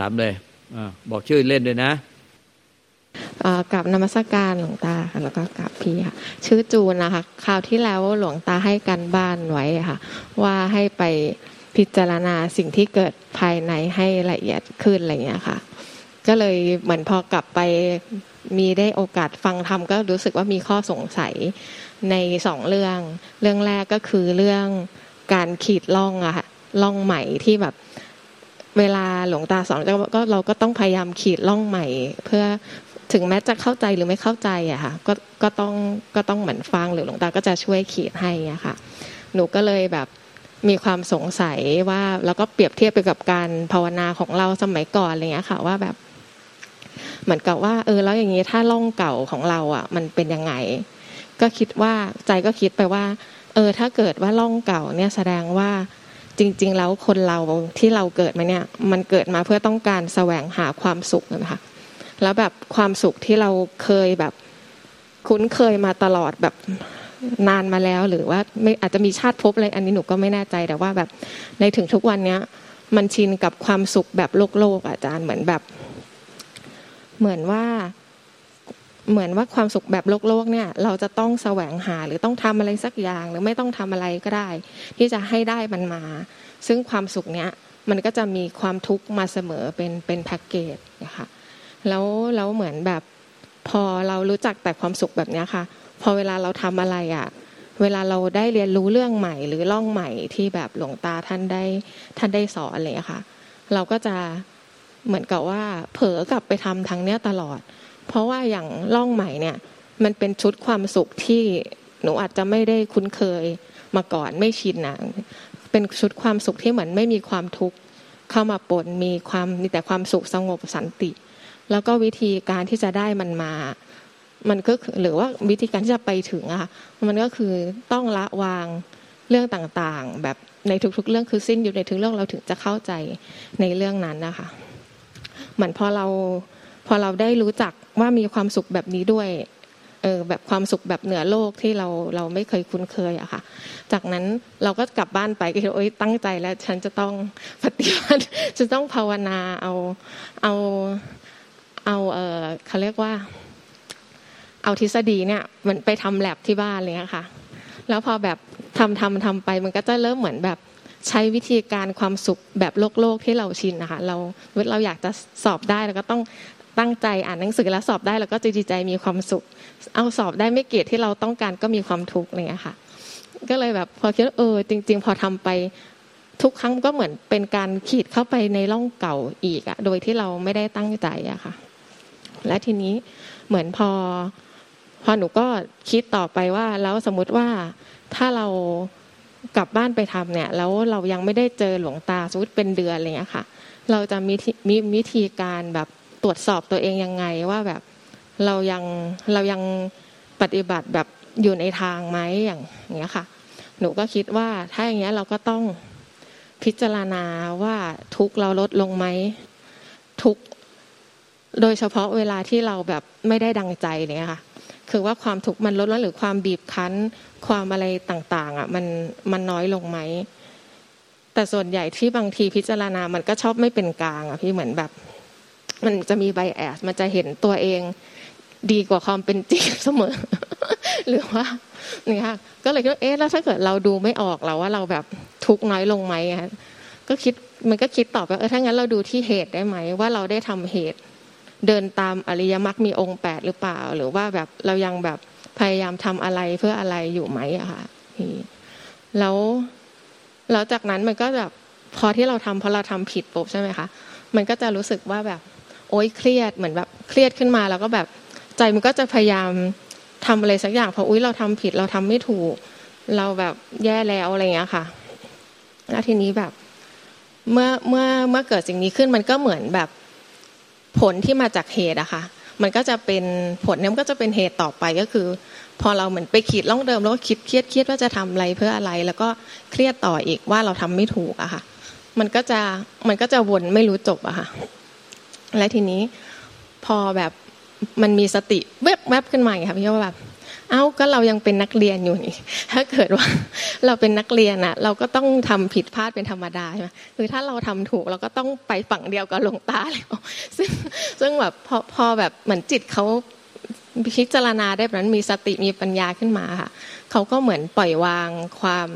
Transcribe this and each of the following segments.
เอาเลยถามเลยอบอกชื่อเล่นด้วยนะกับนมัสการหลวงตาค่ะแล้วก็กับพี่ค่ะ ชื่อจูนนะคะคราวที่แล้วหลวงตาให้กันบ้านไว้ค่ะ ว่าให้ไปพิจารณาสิ่งที่เกิดภายในให้ละเอียดขึ้นอะไรเงี้ยค่ะ ก็เลยเหมือนพอกลับไปมีได้โอกาสฟังธรรมก็รู้สึกว่ามีข้อสงสัยในสองเรื่อง เรื่องแรกก็คือเรื่องการขีดล่องอะค่ะล่องใหม่ที่แบบ เวลาหลวงตาสอนก็เราก็ต้องพยายามขีดล่องใหม่ เพื่อถึงแม้จะเข้าใจหรือไม่เข้าใจอะค่ะก็ก็ต้องก็ต้องเหมือนฟังหรือหลวงตาก็จะช่วยขีดให้อะค่ะ หนูก็เลยแบบมีความสงสัยว่าแล้วก็เปรียบเทียบไปกับการภาวนาของเราสมัยก่อนอะไรเงี้ยค่ะ ว่าแบบ เหมือนกับว่า เออแล้วอย่างนี้ถ้าล่องเก่าของเราอะ มันเป็นยังไง ก็คิดว่าใจก็คิดไปว่า เออ ถ้าเกิดว่าล่องเก่าเนี่ยแสดงว่า จริง ๆ แล้วคนเราที่เราเกิดมาเนี่ย มันเกิดมาเพื่อต้องการแสวงหาความสุขนะคะแล้วแบบความสุขที่เราเคยแบบคุ้นเคยมาตลอดแบบนานมาแล้วหรือว่าไม่อาจจะมีชาติภพอะไรอันนี้หนูก็ไม่แน่ใจแต่ว่าแบบในถึงทุกวันเนี้ยมันชินกับความสุขแบบโลกโลกอาจารย์เหมือนแบบ เหมือนว่า เหมือนว่าความสุขแบบโลกโลกเนี่ย เราจะต้องแสวงหาหรือต้องทำอะไรสักอย่าง หรือไม่ต้องทำอะไรก็ได้ ที่จะให้ได้มันมา ซึ่งความสุขเนี้ยมันก็จะมีความทุกข์มาเสมอเป็นเป็นแพ็กเกจนะคะแล้วแล้วเหมือนแบบพอเรารู้จักแต่ความสุขแบบนี้ค่ะ พอเวลาเราทำอะไรอะเวลาเราได้เรียนรู้เรื่องใหม่ หรือล่องใหม่ที่แบบหลวงตาท่านได้ท่านได้สอนเลยค่ะ เราก็จะเหมือนกับว่า เผลอกลับไปทำทางเนี้ยตลอด เพราะว่าอย่างล่องใหม่เนี่ย มันเป็นชุดความสุขที่หนูอาจจะไม่ได้คุ้นเคยมาก่อนไม่ชินนะเป็นชุดความสุขที่เหมือนไม่มีความทุกข์เข้ามาปนมีความมีแต่ความสุขสงบสันติ แล้วก็วิธีการที่จะได้มันมา มันก็หรือว่าวิธีการที่จะไปถึงอะมันก็คือต้องละวางเรื่องต่างๆ แบบในทุก ๆ เรื่องคือสิ้นอยู่ในทุกเรื่องเราถึงจะเข้าใจในเรื่องนั้นนะคะเหมือนพอเรา พอเราได้รู้จักว่ามีความสุขแบบนี้ด้วยเออแบบความสุขแบบเหนือโลกที่เราเราไม่เคยคุ้นเคยอะค่ะ จากนั้นเราก็กลับบ้านไปก็โอ๊ยตั้งใจแล้ว ฉันจะต้องปฏิบัติจะต้องภาวนาเอาเอาเอาเออเขาเรียกว่า เอาทฤษฎีเนี่ยมันไปทำแลบที่บ้านเลยค่ะ แล้วพอแบบทำทำทำไปมันก็จะเริ่มเหมือนแบบใช้วิธีการความสุขแบบโลกโลกที่เราชินนะคะเราเราอยากจะสอบได้เราก็ต้อง ตั้งใจอ่านหนังสือแล้วสอบได้แล้วก็จใจมีความสุข เอาสอบได้ไม่เกรดที่เราต้องการก็มีความทุกข์เลยค่ะ ก็เลยแบบพอคิดเออจริง ๆ พอทำไปทุกครั้งก็เหมือนเป็นการขีดเข้าไปในร่องเก่าอีกอะโดยที่เราไม่ได้ตั้งใจอะค่ะ และทีนี้เหมือนพอ พอหนูก็คิดต่อไปว่า แล้วสมมุติว่าถ้าเรากลับบ้านไปทำเนี่ย แล้วเรายังไม่ได้เจอหลวงตาสมมติเป็นเดือนอะไรเงี้ยค่ะ เราจะมีมีวิธีการแบบ ตรวจสอบตัวเองยังไงว่าแบบเรายังเรายังปฏิบัติแบบอยู่ในทางไหมอย่างเงี้ยค่ะ หนูก็คิดว่าถ้าอย่างเงี้ยเราก็ต้องพิจารณาว่าทุกเราลดลงไหมทุกโดยเฉพาะเวลาที่เราแบบไม่ได้ดังใจเนี่ยค่ะคือว่าความทุกข์มันลดลงหรือความบีบคั้น ความอะไรต่างๆอะมันมันน้อยลงไหมแต่ส่วนใหญ่ที่บางทีพิจารณามันก็ชอบไม่เป็นกลางอะพี่เหมือนแบบ มันจะมีไบแอสมันจะเห็นตัวเองดีกว่าความเป็นจริงเสมอ หรือว่าเนี่ค่ะก็เลยคิดเอ๊ะแล้วถ้าเกิดเราดูไม่ออกเราว่าเราแบบทุกข์น้อยลงไหมคะก็คิดมันก็คิดต่อไปเออถ้างั้นเราดูที่เหตุได้ไหมว่าเราได้ทำเหตุ เดินตามอริยมรรคมีองค์แปดหรือเปล่า หรือว่าแบบเรายังแบบพยายามทำอะไรเพื่ออะไรอยู่ไหมอะค่ะแล้วแล้วจากนั้นมันก็แบบพอที่เราทำเพราะเราทำผิดปุ๊บใช่ไหมคะมันก็จะรู้สึกว่าแบบ โอ๊ยเครียดเหมือนแบบเครียดขึ้นมาแล้วก็แบบใจมันก็จะพยายามทำอะไรสักอย่างเพออุ้ยเราทำผิดเราทำไม่ถูก เราแบบแย่แล้วอะไรเงี้ยค่ะ แล้วทีนี้แบบเมื่อเมื่อเมื่อเกิดสิ่งนี้ขึ้นมันก็เหมือนแบบผลที่มาจากเหตุอะค่ะ มันก็จะเป็นผลเนี่ยมันก็จะเป็นเหตุต่อไปก็คือ พอเราเหมือนไปขีดล่องเดิมแล้วก็คิดเครียดเครียดว่าจะทำอะไรเพื่ออะไร แล้วก็เครียดต่ออีกว่าเราทำไม่ถูกอะค่ะ มันก็จะมันก็จะวนไม่รู้จบอะค่ะ และทีนี้พอแบบมันมีสติแวบแวบขึ้นมาอย่างค่ะพี่ว่าแบบเอ้าก็เรายังเป็นนักเรียนอยู่นี่ ถ้าเกิดว่าเราเป็นนักเรียนอะเราก็ต้องทำผิดพลาดเป็นธรรมดาใช่ไหมคือถ้าเราทำถูกเราก็ต้องไปฝั่งเดียวกับหลวงตาแล้วซึ่งซึ่งแบบพอพอแบบเหมือนจิตเขาพิจารณาได้แบบนั้นมีสติมีปัญญาขึ้นมาค่ะเขาก็เหมือนปล่อยวางความ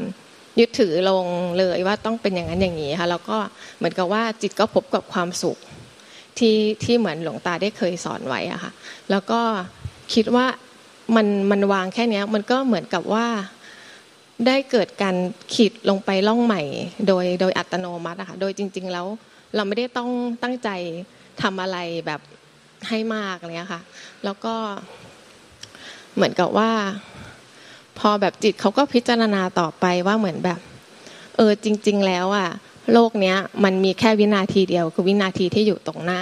ยึดถือลงเลยว่าต้องเป็นอย่างนั้นอย่างนี้ค่ะแล้วก็เหมือนกับว่าจิตก็พบกับความสุข ที่ที่เหมือนหลวงตาได้เคยสอนไว้อะค่ะ แล้วก็คิดว่ามันมันวางแค่นี้มันก็เหมือนกับว่าได้เกิดการขีดลงไปล่องใหม่ โดยโดยอัตโนมัติอะค่ะโดยจริง ๆ แล้วเราไม่ได้ต้องตั้งใจทำอะไรแบบให้มากเนี้ยค่ะ แล้วก็เหมือนกับว่า พอแบบจิตเขาก็พิจารณาต่อไปว่าเหมือนแบบ เออจริง ๆ แล้วอะ โลกเนี้ยมันมีแค่วินาทีเดียวคือวินาทีที่อยู่ตรงหน้า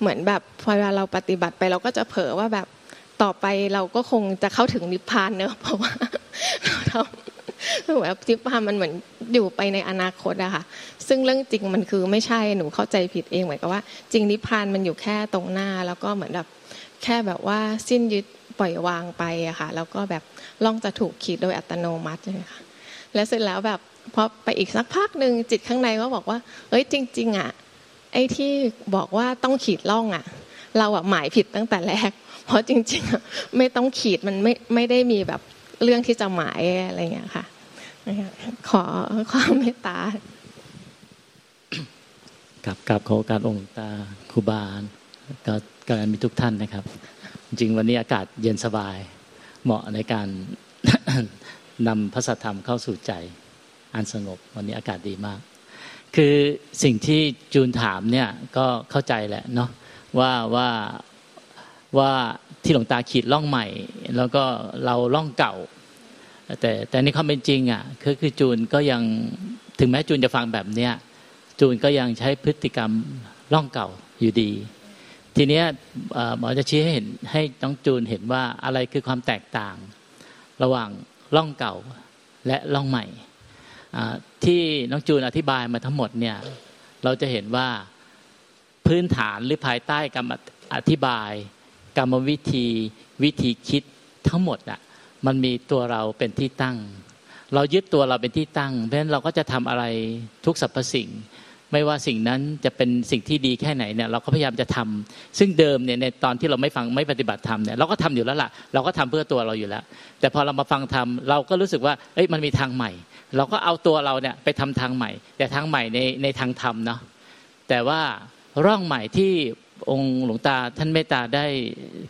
เหมือนแบบพอเวลาเราปฏิบัติไปเราก็จะเผลอว่าแบบต่อไปเราก็คงจะเข้าถึงนิพพานเนอะเพราะว่าเราทำแบบนิพพานมันเหมือนอยู่ไปในอนาคตอะค่ะ ซึ่งเรื่องจริงมันคือไม่ใช่หนูเข้าใจผิดเองเหมือนกับว่า จริงนิพพานมันอยู่แค่ตรงหน้า แล้วก็เหมือนแบบแค่แบบว่าสิ้นยึดปล่อยวางไปอะค่ะ แล้วก็แบบล่องจะถูกขีดโดยอัตโนมัติใช่ไหมคะ แล้วเสร็จแล้วแบบพอไปอีกสักพักหนึ่งจิตข้างในก็บอกว่า เอ้ยจริง ๆ อะ ไอ้ที่บอกว่าต้องขีดล่องอะ เราอะหมายผิดตั้งแต่แรก เพราะจริงๆไม่ต้องขีดมันไม่ไม่ได้มีแบบเรื่องที่จะหมายอะไรอย่างเงี้ยค่ะขอความเมตตากับกับขอการองค์ตาครูบาลก็การมีทุกท่านนะครับ จริงวันนี้อากาศเย็นสบาย เหมาะในการ นำพระสัทธรรมเข้าสู่ใจ อันสงบวันนี้อากาศดีมาก คือสิ่งที่จูนถามเนี่ยก็เข้าใจแหละเนาะว่าว่าว่าที่หลวงตาขีดล่องใหม่ แล้วก็เราล่องเก่า แต่แต่ในความเป็นจริงอะคือคือจูนก็ยังถึงแม้จูนจะฟังแบบเนี้ยจูนก็ยังใช้พฤติกรรมล่องเก่าอยู่ดี ทีเนี้ยหมอจะชี้ให้เห็นให้น้องจูนเห็นว่าอะไรคือความแตกต่าง ระหว่าง ล่องเก่าและล่องใหม่ที่น้องจูนอธิบายมาทั้งหมดเนี่ยเราจะเห็นว่าพื้นฐานหรือภายใต้กรรมอธิบายกรรมวิธีวิธีคิดทั้งหมดอะมันมีตัวเราเป็นที่ตั้ง เรายึดตัวเราเป็นที่ตั้งเพราะฉะนั้นเราก็จะทำอะไรทุกสรรพสิ่ง ไม่ว่าสิ่งนั้นจะเป็นสิ่งที่ดีแค่ไหนเนี่ยเราก็พยายามจะทำซึ่งเดิมเนี่ยในตอนที่เราไม่ฟังไม่ปฏิบัติธรรมเนี่ยเราก็ทำอยู่แล้วล่ะ เราก็ทำเพื่อตัวเราอยู่แล้ว แต่พอเรามาฟังธรรมเราก็รู้สึกว่าเอ้ยมันมีทางใหม่ เราก็เอาตัวเราเนี่ยไปทำทางใหม่ แต่ทางใหม่ในในทางธรรมเนาะแต่ว่าร่องใหม่ที่องค์หลวงตาท่านเมตตาได้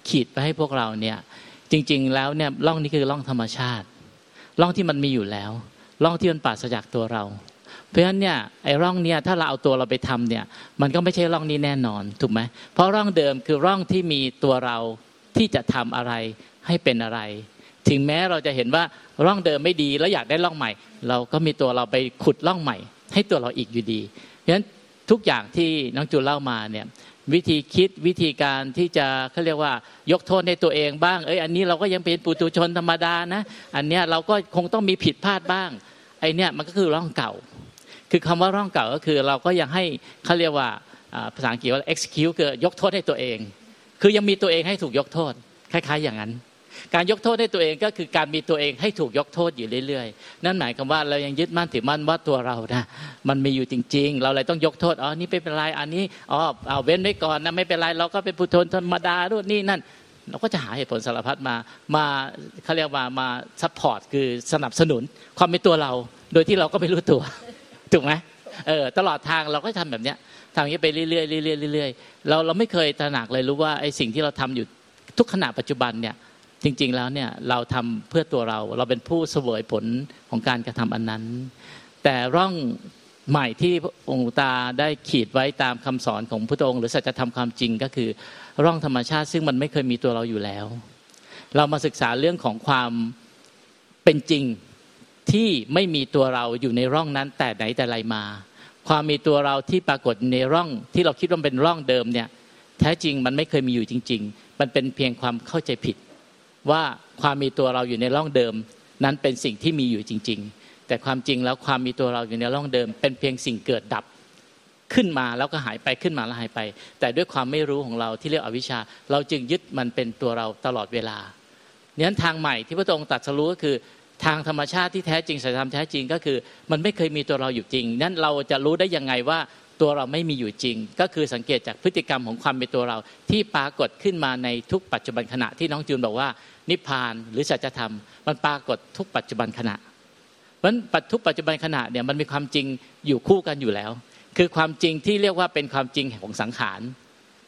ขีดไปให้พวกเราเนี่ยจริง ๆ แล้วเนี่ยร่องนี้คือร่องธรรมชาติร่องที่มันมีอยู่แล้วร่องที่มันปราศจากตัวเรา เพราะฉะนั้นเนี่ยไอ้ร่องเนี่ยถ้าเราเอาตัวเราไปทำเนี่ย มันก็ไม่ใช่ร่องนี้แน่นอนถูกไหมเพราะร่องเดิมคือร่องที่มีตัวเราที่จะทำอะไรให้เป็นอะไร ถึงแม้เราจะเห็นว่าร่องเดิมไม่ดีแล้วอยากได้ร่องใหม่ เราก็มีตัวเราไปขุดร่องใหม่ ให้ตัวเราอีกอยู่ดี เพราะฉะนั้นทุกอย่างที่น้องจูเล่ามาเนี่ยวิธีคิดวิธีการที่จะเขาเรียกว่ายกโทษในตัวเองบ้างเอ้ยอันนี้เราก็ยังเป็นปุตุชนธรรมดานะ อันเนี้ยเราก็คงต้องมีผิดพลาดบ้างไอเนี้ยมันก็คือร่องเก่า คือคำว่าร่องเก่าก็คือเราก็ยังให้เขาเรียกว่าภาษาอังกฤษว่า excuse คือยกโทษให้ตัวเอง คือยังมีตัวเองให้ถูกยกโทษ คล้าย ๆ อย่างนั้น การยกโทษให้ตัวเองก็คือการมีตัวเองให้ถูกยกโทษอยู่เรื่อยๆ นั่นหมายความว่าเรายังยึดมั่นถือมั่นว่าตัวเรานะมันมีอยู่จริง ๆ เราเลยต้องยกโทษอ๋อนี่ไม่เป็นไรอันนี้อ๋อเอาเว้นไว้ก่อนนะไม่เป็นไรเราก็เป็นผู้ทนธรรมดาด้วยนี่นั่นเราก็จะหาเหตุผลสารพัดมา มาเขาเรียกว่ามา support คือสนับสนุนความเป็นตัวเรา โดยที่เราก็ไม่รู้ตัว ถูกไหมเออตลอดทางเราก็ทำแบบเนี้ยทำอย่างนี้ไปเรื่อยๆเรื่อยๆเรื่อยๆเราเราไม่เคยตระหนักเลยรู้ว่าไอ้สิ่งที่เราทำอยู่ทุกขณะปัจจุบันเนี่ยจริง ๆแล้วเนี่ยเราทำเพื่อตัวเรา เราเป็นผู้เสวยผลของการกระทำอันนั้น แต่ร่องใหม่ที่องค์ตาได้ขีดไว้ตามคำสอนของพระองค์ หรือสัจธรรมความจริงก็คือ ร่องธรรมชาติซึ่งมันไม่เคยมีตัวเราอยู่แล้ว เรามาศึกษาเรื่องของความเป็นจริง ที่ไม่มีตัวเราอยู่ในร่องนั้น แต่ไหนแต่ไรมา ความมีตัวเราที่ปรากฏในร่องที่เราคิดว่าเป็นร่องเดิมเนี่ยแท้จริงมันไม่เคยมีอยู่จริง ๆ มันเป็นเพียงความเข้าใจผิด ว่าความมีตัวเราอยู่ในร่องเดิม นั้นเป็นสิ่งที่มีอยู่จริง ๆ แต่ความจริงแล้วความมีตัวเราอยู่ในร่องเดิม เป็นเพียงสิ่งเกิดดับขึ้นมาแล้วก็หายไปขึ้นมาแล้วหายไป แต่ด้วยความไม่รู้ของเราที่เรียกอวิชชา เราจึงยึดมันเป็นตัวเราตลอดเวลาเนั้นทางใหม่ที่พระองค์ตรัสรู้ก็คือ ทางธรรมชาติที่แท้จริงสัจธรรมแท้จริงก็คือ มันไม่เคยมีตัวเราอยู่จริง นั้นเราจะรู้ได้ยังไงว่าตัวเราไม่มีอยู่จริง ก็คือสังเกตจากพฤติกรรมของความเป็นตัวเรา ที่ปรากฏขึ้นมาในทุกปัจจุบันขณะที่น้องจูนบอกว่า นิพพานหรือสัจธรรม มันปรากฏทุกปัจจุบันขณะเพราะปัทุกปัจจุบันขณะเนี่ยมันมีความจริงอยู่คู่กันอยู่แล้ว คือความจริงที่เรียกว่าเป็นความจริงของสังขาร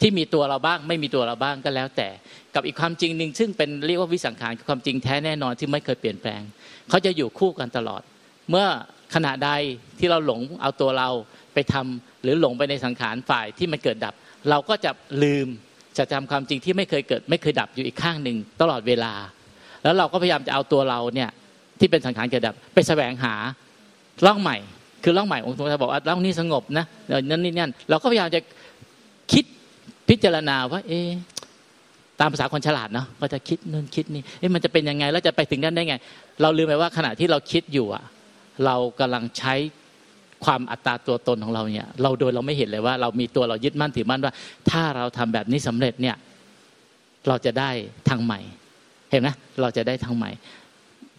ที่มีตัวเราบ้าง ไม่มีตัวเราบ้างก็แล้วแต่ กับอีกความจริงหนึ่งซึ่งเป็นเรียกว่าวิสังขารคือความจริงแท้แน่นอนที่ไม่เคยเปลี่ยนแปลงเขาจะอยู่คู่กันตลอด เมื่อขณะใดที่เราหลงเอาตัวเราไปทำหรือหลงไปในสังขารฝ่ายที่มันเกิดดับ เราก็จะลืมจะจำความจริงที่ไม่เคยเกิด ไม่เคยดับอยู่อีกข้างหนึ่งตลอดเวลา แล้วเราก็พยายามจะเอาตัวเราเนี่ยที่เป็นสังขารเกิดดับ ไปแสวงหาล่องใหม่ คือล่องใหม่องค์ทรงบอกว่าล่องนี้สงบนะนั่นนี่นั่นเราก็พยายามจะคิด พิจารณาว่า เอ๊ตามภาษาคนฉลาดเนาะก็จะคิดนู่นคิดนี่เอ๊ะมันจะเป็นยังไงแล้วจะไปถึงนั้นได้ไง เราลืมไปว่าขณะที่เราคิดอยู่อะเรากำลังใช้ความอัตตาตัวตนของเราเนี่ย เราโดยเราไม่เห็นเลยว่า เรามีตัวเรายึดมั่นถือมั่นว่า ถ้าเราทำแบบนี้สำเร็จเนี่ย เราจะได้ทางใหม่ เห็นไหมเราจะได้ทางใหม่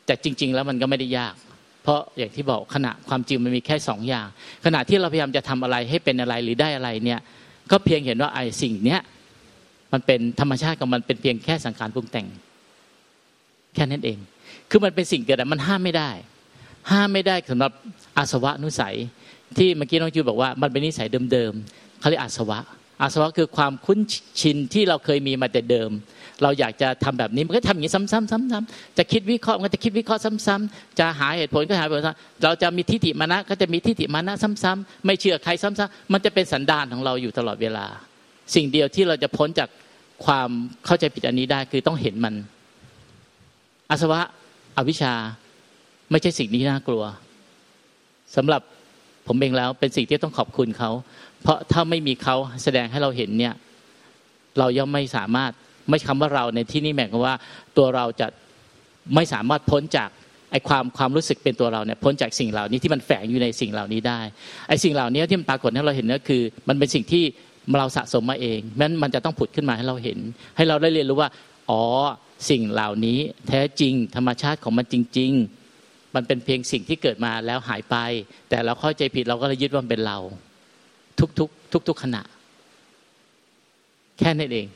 แต่จริง ๆ แล้วมันก็ไม่ได้ยาก เพราะอย่างที่บอกขณะความจริงมันมีแค่สองอย่าง ขณะที่เราพยายามจะทำอะไรให้เป็นอะไรหรือได้อะไรเนี่ย ก็เพียงเห็นว่าไอ้สิ่งเนี้ยมันเป็นธรรมชาติของมันเป็นเพียงแค่สังขารปรุงแต่ง แค่นั้นเอง คือมันเป็นสิ่งเกิดแต่มันห้ามไม่ได้ ห้ามไม่ได้สำหรับอาสวะนุสัย ที่เมื่อกี้น้องจูบอกว่ามันเป็นนิสัยเดิมๆเขาเรียกอาสวะ อาสวะคือความคุ้นชินที่เราเคยมีมาแต่เดิม เราอยากจะทำแบบนี้มันก็ทำอย่างนี้ซ้ำๆๆ จะคิดวิเคราะห์มันก็จะคิดวิเคราะห์ซ้ำๆจะหาเหตุผลก็หาเหตุผลเราจะมีทิฏฐิมานะก็จะมีทิฏฐิมานะซ้ำๆไม่เชื่อใครซ้ำๆมันจะเป็นสันดานของเราอยู่ตลอดเวลา สิ่งเดียวที่เราจะพ้นจากความเข้าใจผิดอันนี้ได้คือต้องเห็นมัน อาสวะอวิชชาไม่ใช่สิ่งนี้น่ากลัวสำหรับผมเองแล้วเป็นสิ่งที่ต้องขอบคุณเขา เพราะถ้าไม่มีเขาแสดงให้เราเห็นเนี่ย เราย่อมไม่สามารถ ไม่คำว่าเราในที่นี้หมายความว่าตัวเราจะไม่สามารถพ้นจากไอความความรู้สึกเป็นตัวเราเนี่ยพ้นจากสิ่งเหล่านี้ที่มันแฝงอยู่ในสิ่งเหล่านี้ได้ไอสิ่งเหล่านี้ที่มันปรากฏให้เราเห็นก็คือ มันเป็นสิ่งที่เราสะสมมาเองนั้นมันจะต้องผุดขึ้นมาให้เราเห็น ให้เราได้เรียนรู้ว่าอ๋อสิ่งเหล่านี้แท้จริงธรรมชาติของมันจริง ๆ มันเป็นเพียงสิ่งที่เกิดมาแล้วหายไป แต่เราเข้าใจผิดเราก็เลยยึดว่าเป็นเรา ทุกๆทุกๆขณะ แค่นั้นเอง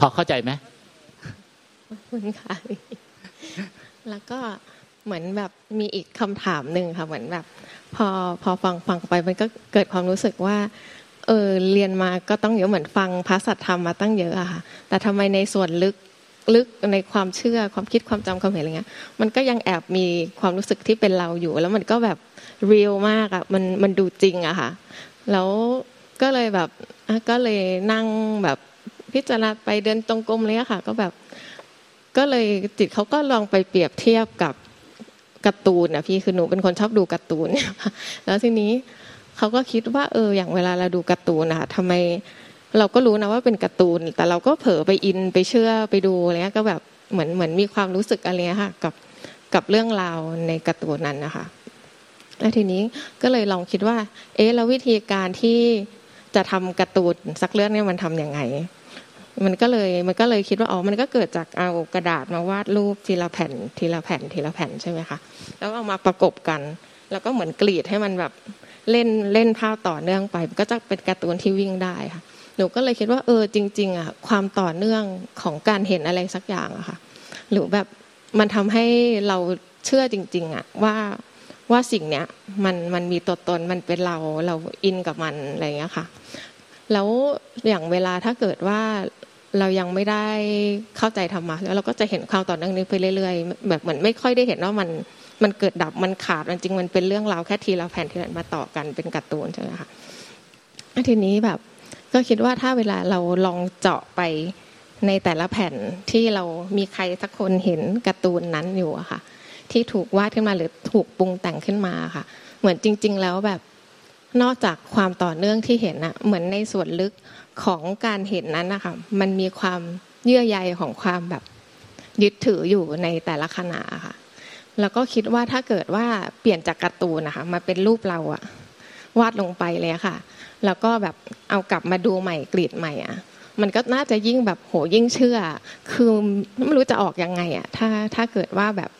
พอเข้าใจไหมคุณค่ะแล้วก็เหมือนแบบมีอีกคำถามหนึ่งค่ะ เหมือนแบบ พอพอฟังฟังไปมันก็เกิดความรู้สึกว่า เออเรียนมาก็ต้องเยอะเหมือนฟังพระสัทธรรมมาตั้งเยอะอะค่ะ แต่ทำไมในส่วนลึกลึกในความเชื่อความคิดความจำความเห็นอะไรเงี้ย มันก็ยังแอบมีความรู้สึกที่เป็นเราอยู่ แล้วมันก็แบบเรียลมากอะมันมันดูจริงอะค่ะ แล้วก็เลยแบบก็เลยนั่งแบบ พิจารณาไปเดินตรงกลมเลยอะค่ะ ก็แบบ ก็เลยจิตเขาก็ลองไปเปรียบเทียบกับการ์ตูนอะพี่คือหนูเป็นคนชอบดูการ์ตูนแล้วทีนี้เขาก็คิดว่า เออ อย่างเวลาเราดูการ์ตูนนะคะทำไมเราก็รู้นะว่าเป็นการ์ตูน แต่เราก็เผลอไปอินไปเชื่อไปดูอะไรเงี้ยก็แบบเหมือนเหมือนมีความรู้สึกอะไรค่ะกับกับเรื่องราวในการ์ตูนนั้นนะคะแล้วทีนี้ก็เลยลองคิดว่า เอ๊ะแล้ววิธีการที่จะทำการ์ตูนสักเรื่องเนี่ยมันทํำยังไง มันก็เลยมันก็เลยคิดว่าอ๋อมันก็เกิดจากเอากระดาษมาวาดรูปทีละแผ่นทีละแผ่นทีละแผ่นใช่ไหมคะแล้วเอามาประกบกัน แล้วก็เหมือนกรีดให้มันแบบเล่นเล่นภาพต่อเนื่องไป ก็จะเป็นการ์ตูนที่วิ่งได้ค่ะหนูก็เลยคิดว่าเออจริง ๆอะความต่อเนื่องของการเห็นอะไรสักอย่างอะค่ะ หรือแบบมันทำให้เราเชื่อจริง ๆอะว่าว่าสิ่งเนี้ยมันมันมีตัวตนมันเป็นเราเราอินกับมันอะไรอย่างเงี้ยค่ะ แล้วอย่างเวลาถ้าเกิดว่า เรายังไม่ได้เข้าใจธรรมะแล้วเราก็จะเห็นความต่อเนื่องนี้ไปเรื่อยๆ แบบเหมือนไม่ค่อยได้เห็นว่ามันมันเกิดดับมันขาดจริงมันเป็นเรื่องราวแค่ทีละแผ่นทีละมาต่อกันเป็นการ์ตูนใช่ไหมคะทีนี้แบบก็คิดว่าถ้าเวลาเราลองเจาะไปในแต่ละแผ่นที่เรามีใครสักคนเห็นการ์ตูนนั้นอยู่อะค่ะ ที่ถูกวาดขึ้นมาหรือถูกปรุงแต่งขึ้นมาค่ะ เหมือนจริง ๆ แล้วแบบนอกจากความต่อเนื่องที่เห็นอะเหมือนในส่วนลึก ของการเห็นนั้นนะคะมันมีความเยื่อใยของความแบบยึดถืออยู่ในแต่ละขณะค่ะ แล้วก็คิดว่าถ้าเกิดว่าเปลี่ยนจากการ์ตูนนะคะมาเป็นรูปเราอะวาดลงไปเลยค่ะ แล้วก็แบบเอากลับมาดูใหม่กรีดใหม่อะมันก็น่าจะยิ่งแบบโหยิ่งเชื่อ คือไม่รู้จะออกยังไงอะถ้าถ้าเกิดว่าแบบ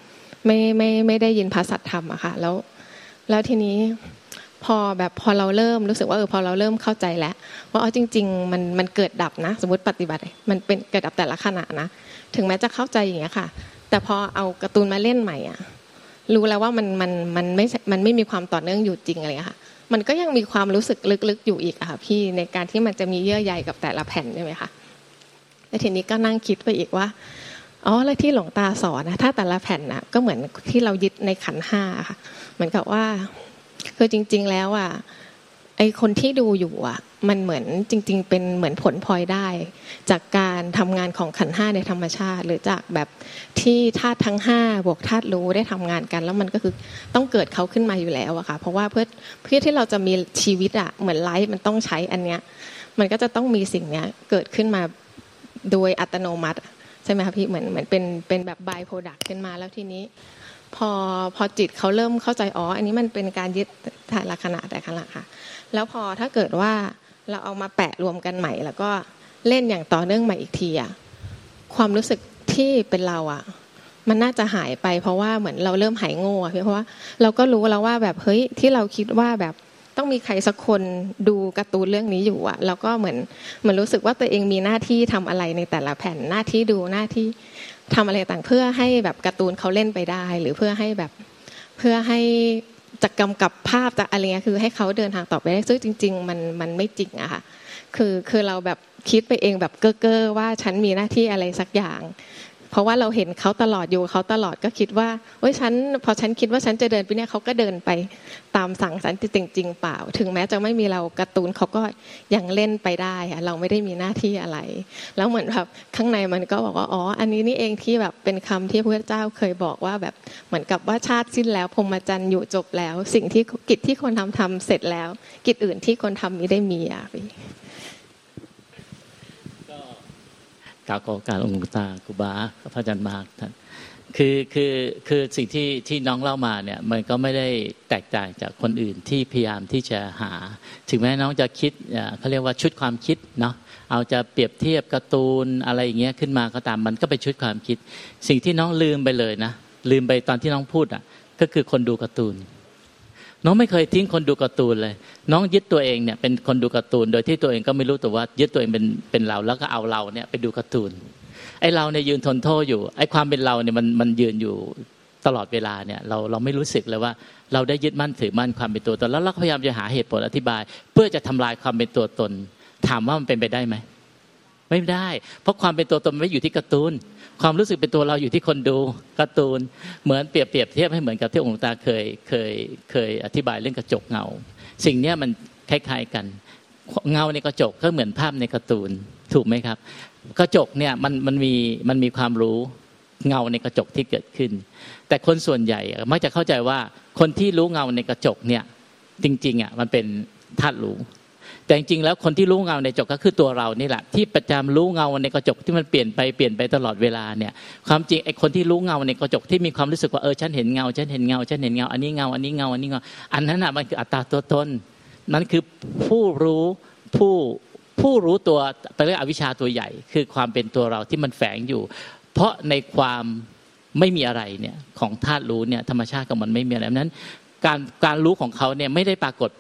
ไม่ไม่ไม่ได้ยินภาษาธรรมอะค่ะ แล้ว แล้วทีนี้ พอแบบพอเราเริ่มรู้สึกว่าเออพอเราเริ่มเข้าใจแล้วว่าอ๋อจริง ๆ มันมันเกิดดับนะ สมมติปฏิบัติมันเป็นเกิดดับแต่ละขณะนะ ถึงแม้จะเข้าใจอย่างเงี้ยค่ะ แต่พอเอาการ์ตูนมาเล่นใหม่อะรู้แล้วว่ามันมันมันไม่มันไม่มีความต่อเนื่องอยู่จริงอะไรค่ะ มันก็ยังมีความรู้สึกลึกๆอยู่อีกอะค่ะพี่ในการที่มันจะมีเยื่อใยกับแต่ละแผ่นใช่ไหมคะแล้วทีนี้ก็นั่งคิดไปอีกว่าอ๋อแล้วที่หลวงตาสอนนะถ้าแต่ละแผ่นนะก็เหมือนที่เรายึดในขันห้าค่ะ เหมือนกับว่า คือจริง ๆ แล้วอะไอคนที่ดูอยู่อะ มันเหมือนจริง ๆ เป็นเหมือนผลพลอยได้ จากการทำงานของขันห้าในธรรมชาติ หรือจากแบบที่ธาตุทั้งห้าบวกธาตุรู้ได้ทำงานกัน แล้วมันก็คือต้องเกิดเขาขึ้นมาอยู่แล้วอะค่ะ เพราะว่าเพื่อเพื่อที่เราจะมีชีวิตอะเหมือนไลฟ์มันต้องใช้อันเนี้ย มันก็จะต้องมีสิ่งเนี้ยเกิดขึ้นมาโดยอัตโนมัติ ใช่ไหมคะพี่เหมือนเหมือนเป็นเป็นแบบบายโปรดักต์ขึ้นมาแล้วทีนี้ พอพอจิตเขาเริ่มเข้าใจอ๋ออันนี้มันเป็นการยึดแต่ละขณะแต่ขณะค่ะ แล้วพอถ้าเกิดว่าเราเอามาแปะรวมกันใหม่ แล้วก็เล่นอย่างต่อเนื่องใหม่อีกทีอะความรู้สึกที่เป็นเราอะมันน่าจะหายไป เพราะว่าเหมือนเราเริ่มหายโง่เพราะว่าเราก็รู้แล้วว่าแบบเฮ้ยที่เราคิดว่าแบบต้องมีใครสักคนดูการ์ตูนเรื่องนี้อยู่อะแล้วก็เหมือนเหมือนรู้สึกว่าตัวเองมีหน้าที่ทำอะไรในแต่ละแผ่นหน้าที่ดูหน้าที่ ทำอะไรต่างเพื่อให้แบบการ์ตูนเขาเล่นไปได้ หรือเพื่อให้แบบเพื่อให้จะกำกับภาพจะอะไรเงี้ยคือให้เขาเดินทางต่อไปได้ซึ่งจริง ๆ มันมันไม่จริงอะค่ะคือคือเราแบบคิดไปเองแบบเก้อเก้อว่าฉันมีหน้าที่อะไรสักอย่าง เพราะว่าเราเห็นเขาตลอดอยู่เขาตลอดก็คิดว่าเฮ้ยฉันพอฉันคิดว่าฉันจะเดินไปเนี่ยเขาก็เดินไปตามสั่งสันติจริงเปล่า ถึงแม้จะไม่มีเราการ์ตูนเขาก็ยังเล่นไปได้อะเราไม่ได้มีหน้าที่อะไร แล้วเหมือนแบบข้างในมันก็บอกว่าอ๋ออันนี้นี่เองที่แบบเป็นคำที่พระเจ้าเคยบอกว่าแบบเหมือนกับว่าชาติสิ้นแล้วพรมจรรย์อยู่จบแล้ว สิ่งที่กิจที่คนทำทำเสร็จแล้ว กิจอื่นที่คนทำนี้ได้มีอะพี่ กล่าวขอการองค์ตาครูบาพระอาจารย์มากท่านคือคือคือสิ่งที่ที่น้องเล่ามาเนี่ยมันก็ไม่ได้แตกต่างจากคนอื่นที่พยายามที่จะหา ถึงแม้น้องจะคิดเขาเรียกว่าชุดความคิดเนาะเอาจะเปรียบเทียบการ์ตูนอะไรอย่างเงี้ยขึ้นมาก็ตามมันก็เป็นชุดความคิด สิ่งที่น้องลืมไปเลยนะลืมไปตอนที่น้องพูดอะก็คือคนดูการ์ตูน น้องไม่เคยทิ้งคนดูการ์ตูนเลย น้องยึดตัวเองเนี่ยเป็นคนดูการ์ตูน โดยที่ตัวเองก็ไม่รู้ตัวว่ายึดตัวเองเป็นเป็นเราแล้วก็เอาเราเนี่ยไปดูการ์ตูนไอเราเนี่ยยืนทนโทษอยู่ไอความเป็นเราเนี่ยมันมันยืนอยู่ตลอดเวลาเนี่ยเราเราไม่รู้สึกเลยว่า เราได้ยึดมั่นถือมั่นความเป็นตัวตนแล้วเราพยายามจะหาเหตุผลอธิบาย เพื่อจะทำลายความเป็นตัวตน ถามว่ามันเป็นไปได้ไหมไม่ได้ เพราะความเป็นตัวตนไม่อยู่ที่การ์ตูน ความรู้สึกเป็นตัวเราอยู่ที่คนดูการ์ตูน เหมือนเปรียบเปรียบเทียบให้เหมือนกับที่องค์ตาเคยเคยเคยอธิบายเรื่องกระจกเงา สิ่งนี้มันคล้ายๆกัน เงาในกระจกก็เหมือนภาพในการ์ตูนถูกไหมครับ กระจกเนี่ยมันมันมีมันมีความรู้เงาในกระจกที่เกิดขึ้น แต่คนส่วนใหญ่มักจะเข้าใจว่าคนที่รู้เงาในกระจกเนี่ยจริงๆอะมันเป็นธาตุรู้ แต่จริงๆแล้วคนที่รู้เงาในกระจกก็คือตัวเรานี่แหละที่ประจำรู้เงาในกระจกที่มันเปลี่ยนไปเปลี่ยนไปตลอดเวลาเนี่ยความจริงไอ้คนที่รู้เงาในกระจกที่มีความรู้สึกว่าเออฉันเห็นเงาฉันเห็นเงาฉันเห็นเงาอันนี้เงาอันนี้เงาอันนี้เงาอันนั้นอะมันคืออัตตาตัวตนนั่นคือผู้รู้ผู้ผู้รู้ตัวไปเรียกอวิชชาตัวใหญ่ คือความเป็นตัวเราที่มันแฝงอยู่ เพราะในความไม่มีอะไรเนี่ยของธาตุรู้เนี่ยธรรมชาติกับมันไม่มีอะไรนั้น การการรู้ของเขาเนี่ยไม่ได้ปรากฏ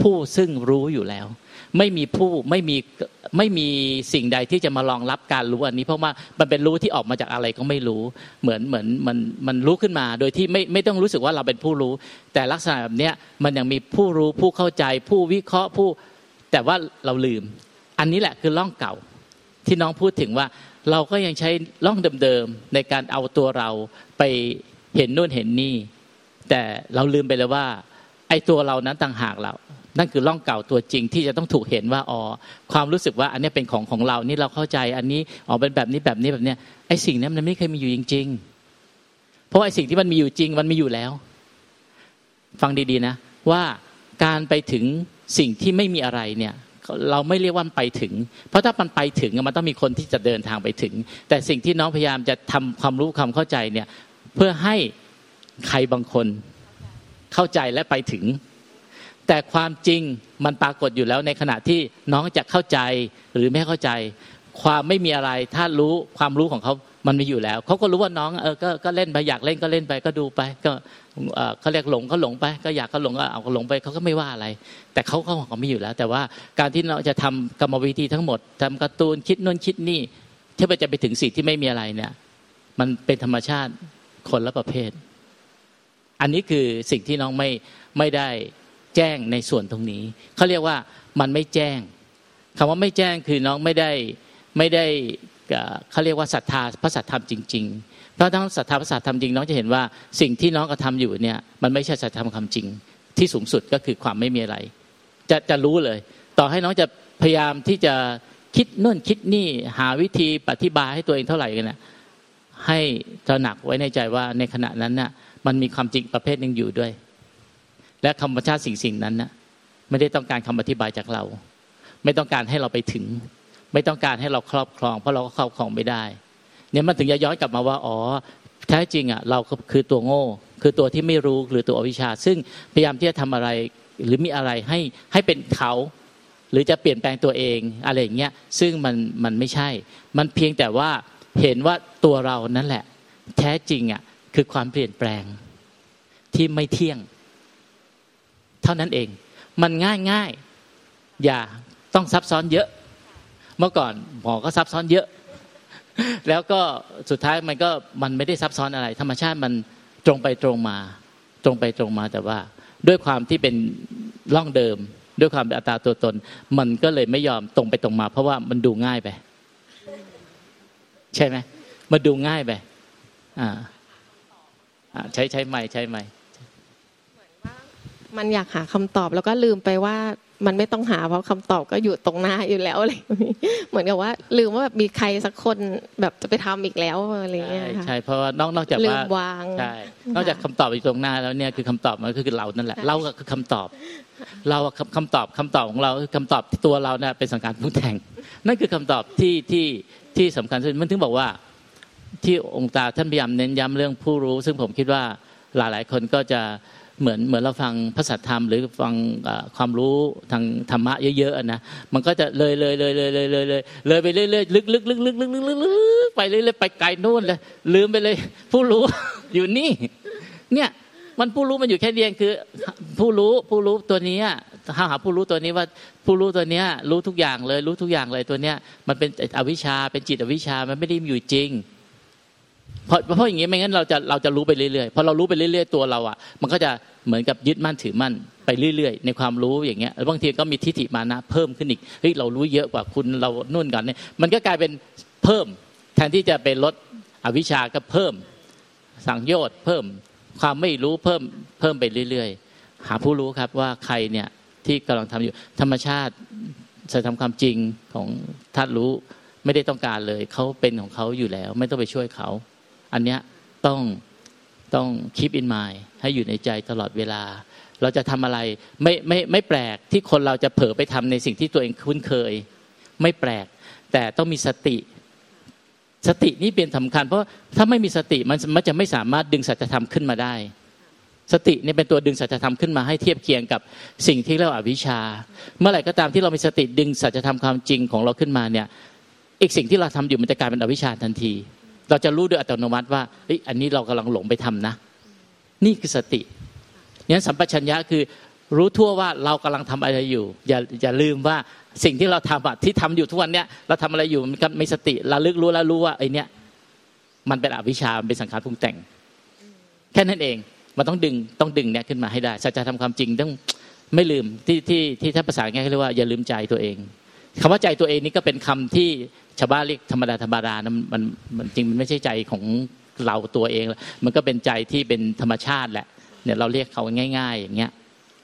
ผู้ซึ่งรู้อยู่แล้ว ไม่มีผู้ไม่มีไม่มีสิ่งใดที่จะมารองรับการรู้อันนี้ เพราะว่ามันเป็นรู้ที่ออกมาจากอะไรก็ไม่รู้ เหมือนเหมือนมันมันรู้ขึ้นมา โดยที่ไม่ไม่ต้องรู้สึกว่าเราเป็นผู้รู้ แต่ลักษณะแบบนี้มันยังมีผู้รู้ผู้เข้าใจ ผู้วิเคราะห์ผู้แต่ว่าเราลืม อันนี้แหละคือล่องเก่า ที่น้องพูดถึงว่าเราก็ยังใช้ล่องเดิมๆในการเอาตัวเราไปเห็นนู่นเห็นนี่ แต่เราลืมไปเลยว่า ไอ้ตัวเรานั้นต่างหากเรา นั่นคือร่องเก่าตัวจริงที่จะต้องถูกเห็นว่าอ๋อความรู้สึกว่าอันนี้เป็นของของเรานี่เราเข้าใจอันนี้อ๋อเป็นแบบนี้แบบนี้แบบเนี้ยไอ้สิ่งนั้นมันไม่เคยมีอยู่จริง ๆ เพราะไอ้สิ่งที่มันมีอยู่จริงมันมีอยู่แล้ว ฟังดีๆนะ ว่าการไปถึงสิ่งที่ไม่มีอะไรเนี่ยเราไม่เรียกว่าไปถึง เพราะถ้ามันไปถึงมันต้องมีคนที่จะเดินทางไปถึง แต่สิ่งที่น้องพยายามจะทำความรู้ความเข้าใจเนี่ยเพื่อให้ใครบางคนเข้าใจและไปถึง แต่ความจริงมันปรากฏอยู่แล้วในขณะที่น้องจะเข้าใจหรือไม่เข้าใจ ความไม่มีอะไรถ้ารู้ความรู้ของเขามันมีอยู่แล้วเขาก็รู้ว่าน้องเออก็ก็เล่นไปอยากเล่นก็เล่นไปก็ดูไป ก็เขาเรียกหลงก็หลงไป ก็อยากก็หลงก็เอาก็หลงไปเขาก็ไม่ว่าอะไร แต่เขาเขาของมีอยู่แล้ว แต่ว่าการที่เราจะทำกรรมวิธีทั้งหมดทำการ์ตูนคิดนู่นคิดนี่ที่มันจะไปถึงสิ่งที่ไม่มีอะไรเนี่ย มันเป็นธรรมชาติคนละประเภท อันนี้คือสิ่งที่น้องไม่ไม่ได้ แจ้งในส่วนตรงนี้เขาเรียกว่ามันไม่แจ้งคำว่าไม่แจ้งคือน้องไม่ได้ไม่ได้เขาเรียกว่าศรัทธาพระสัทธรรมจริง ๆ เพราะทั้งศรัทธาพระสัทธรรมจริงน้องจะเห็นว่าสิ่งที่น้องกระทาอยู่เนี่ยมันไม่ใช่ศรัทธรรมคำจริง ที่สูงสุดก็คือความไม่มีอะไร จะจะรู้เลย ต่อให้น้องจะพยายามที่จะคิดนู่นคิดนี่หาวิธีปฏิบัติให้ตัวเองเท่าไหร่กันนะให้ตระหนักไว้ในใจว่าในขณะนั้นน่ะมันมีความจริงประเภทหนึ่งอยู่ด้วย และธรรมชาติสิ่งสิ่งนั้นน่ะไม่ได้ต้องการคำอธิบายจากเรา ไม่ต้องการให้เราไปถึง ไม่ต้องการให้เราครอบครอง เพราะเราก็ครอบครองไม่ได้ เนี่ยมันถึงจะย้อนกลับมาว่าอ๋อแท้จริงอะเราคือตัวโง่ คือตัวที่ไม่รู้หรือตัวอวิชชา ซึ่งพยายามที่จะทำอะไรหรือมีอะไรให้ให้เป็นเขาหรือจะเปลี่ยนแปลงตัวเองอะไรอย่างเงี้ยซึ่งมันมันไม่ใช่ มันเพียงแต่ว่าเห็นว่าตัวเรานั่นแหละ แท้จริงอะคือความเปลี่ยนแปลงที่ไม่เที่ยง เท่านั้นเอง มันง่ายง่ายอย่าต้องซับซ้อนเยอะ เมื่อก่อนหมอก็ซับซ้อนเยอะ แล้วก็สุดท้ายมันก็มันไม่ได้ซับซ้อนอะไร ธรรมชาติมันตรงไปตรงมา ตรงไปตรงมาแต่ว่า ด้วยความที่เป็นร่องเดิม ด้วยความเป็นอัตราตัวตน มันก็เลยไม่ยอมตรงไปตรงมา เพราะว่ามันดูง่ายไปใช่ไหมมันดูง่ายไปอ่าใช้ใช้ไม่ใช้ไม่ มันอยากหาคำตอบแล้วก็ลืมไปว่ามันไม่ต้องหาเพราะคำตอบก็อยู่ตรงหน้าอยู่แล้วอะไรเหมือนกับว่า ลืมว่าแบบมีใครสักคนแบบจะไปทำอีกแล้วอะไรเงี้ยค่ะใช่เพราะว่านอกนอกจากลืมวางใช่นอกจากคำตอบอยู่ตรงหน้าแล้วเนี่ยคือคำตอบมันก็คือเรานั่นแหละเราก็คือคำตอบ เราคำตอบคำตอบของเราคำตอบที่ตัวเราเนี่ยเป็นสังการผู้แต่งนั่นคือคำตอบที่ที่ที่สำคัญสุดมันถึงบอกว่า ที่องค์ตาท่านพยายามเน้นย้ำเรื่องผู้รู้ ซึ่งผมคิดว่าหลายหลายคนก็จะ เหมือนเหมือนเราฟังพระสัทธรรม หรือฟังความรู้ทางธรรมะเยอะๆนะมันก็จะเลยเลยเลยเลยเลยเลยเลยเลยไปเรื่อยๆลึกลึกลึกลึกลึกลึกลึกลึกไปเรื่อยๆไปไกลโน่นเลยลืมไปเลย ผู้รู้อยู่นี่ เนี่ยมันผู้รู้มันอยู่แค่เดียงคือ ผู้รู้ผู้รู้ตัวนี้ถ้าหาผู้รู้ตัวนี้ว่าผู้รู้ตัวเนี้ยรู้ทุกอย่างเลยรู้ทุกอย่างเลยตัวเนี้ยมันเป็นอวิชชาเป็นจิตอวิชชามันไม่ได้อยู่จริง เพราะเพราะอย่างนี้ไม่งั้นเราจะเราจะรู้ไปเรื่อยๆพอเรารู้ไปเรื่อย ๆ ตัวเราอะ มันก็จะเหมือนกับยึดมั่นถือมั่นไปเรื่อย ๆ ในความรู้อย่างเงี้ยบางทีก็มีทิฏฐิมานะเพิ่มขึ้นอีกเฮ้ยเรารู้เยอะกว่าคุณเรานุ่นกันเนี่ยมันก็กลายเป็นเพิ่ม แทนที่จะเป็นลดอวิชาก็เพิ่ม สังโยชน์เพิ่มความไม่รู้เพิ่มเพิ่มไปเรื่อย ๆ หาผู้รู้ครับว่าใครเนี่ยที่กำลังทำอยู่ธรรมชาติจะทำความจริงของท่านรู้ไม่ได้ต้องการเลยเขาเป็นของเขาอยู่แล้ว ไม่ต้องไปช่วยเขา อันเนี้ยต้องต้องคิดอินมายให้อยู่ในใจตลอดเวลา เราจะทำอะไรไม่ไม่ไม่แปลกที่คนเราจะเผลอไปทำในสิ่งที่ตัวเองคุ้นเคย ไม่แปลก แต่ต้องมีสติ สตินี่เป็นสำคัญ เพราะถ้าไม่มีสติมันมันจะไม่สามารถดึงสัจธรรมขึ้นมาได้ สตินี่เป็นตัวดึงสัจธรรมขึ้นมาให้เทียบเคียงกับสิ่งที่เรียกว่าวิชา เมื่อไหร่ก็ตามที่เรามีสติดึงสัจธรรมความจริงของเราขึ้นมาเนี่ยอีกสิ่งที่เราทำอยู่มันจะกลายเป็นอวิชชาทันที เราจะรู้โดยอัตโนมัติว่าอันนี้เรากำลังหลงไปทำนะ นี่คือสติงั้นสัมปชัญญะคือรู้ทั่วว่าเรากำลังทำอะไรอยู่ อย่าอย่าลืมว่าสิ่งที่เราทำที่ทำอยู่ทุกวันเนี้ยเราทำอะไรอยู่มันก็ไม่สติระลึกรู้แล้วรู้ว่าไอ้นี้ยมันเป็นอวิชชาเป็นสังขารปรุงแต่ง แค่นั้นเองมันต้องดึงต้องดึงเนี่ยขึ้นมาให้ได้สัจธรรมความจริงต้องไม่ลืมที่ที่ที่ท่านภาษาง่ายเรียกว่าอย่าลืมใจตัวเองคำว่าใจตัวเองนี่ก็เป็นคำที่ ชาวบ้านเรียกธรรมดาธรรมดานะมันมันจริงมันไม่ใช่ใจของเราตัวเอง มันก็เป็นใจที่เป็นธรรมชาติแหละเนี่ยเราเรียกเขาง่าย ๆ อย่างเงี้ย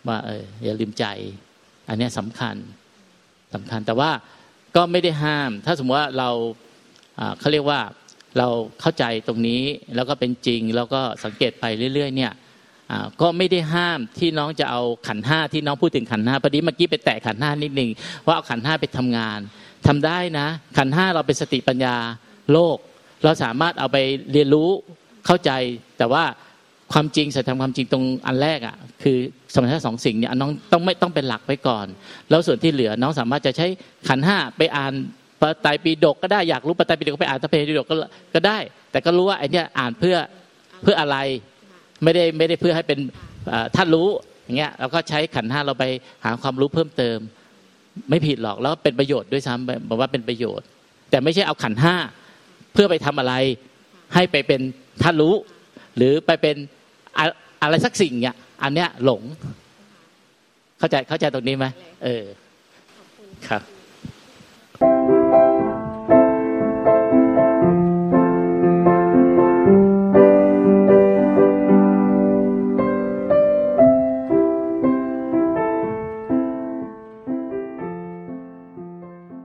ว่าเอออย่าลืมใจ อันนี้สำคัญสำคัญแต่ว่าก็ไม่ได้ห้าม ถ้าสมมติว่าเราเขาเรียกว่าเราเข้าใจตรงนี้แล้วก็เป็นจริงแล้วก็สังเกตไปเรื่อย ๆ เนี่ยก็ไม่ได้ห้ามที่น้องจะเอาขันห้าที่น้องพูดถึงขันห้าพอดีเมื่อกี้ไปแตะขันห้านิดหนึ่งว่าเอาขันห้าไปทำงาน ทำได้นะ ขันห้าเราเป็นสติปัญญาโลก เราสามารถเอาไปเรียนรู้เข้าใจ แต่ว่าความจริงสัจธรรมความจริงตรงอันแรกอะคือสมรรถสองสิ่งเนี่ยน้องต้องไม่ต้องเป็นหลักไปก่อน แล้วส่วนที่เหลือน้องสามารถจะใช้ขันห้าไปอ่านประไตรปิฎกก็ได้อยากรู้พระไตรปิฎกก็ไปอ่านพระไตรปิฎกก็ก็ได้ แต่ก็รู้ว่าไอเนี่ยอ่านเพื่อเพื่ออะไรไม่ได้ไม่ได้เพื่อให้เป็นท่านรู้อย่างเงี้ยเราก็ใช้ขันห้าเราไปหาความรู้เพิ่มเติม ไม่ผิดหรอกแล้วเป็นประโยชน์ด้วยซ้ำบอกว่าเป็นประโยชน์ แต่ไม่ใช่เอาขันห้าเพื่อไปทำอะไร ให้ไปเป็นท่านรู้ หรือไปเป็นอะไรสักสิ่งเนี่ยอันเนี้ยหลง เข้าใจเข้าใจตรงนี้ไหมเออครับ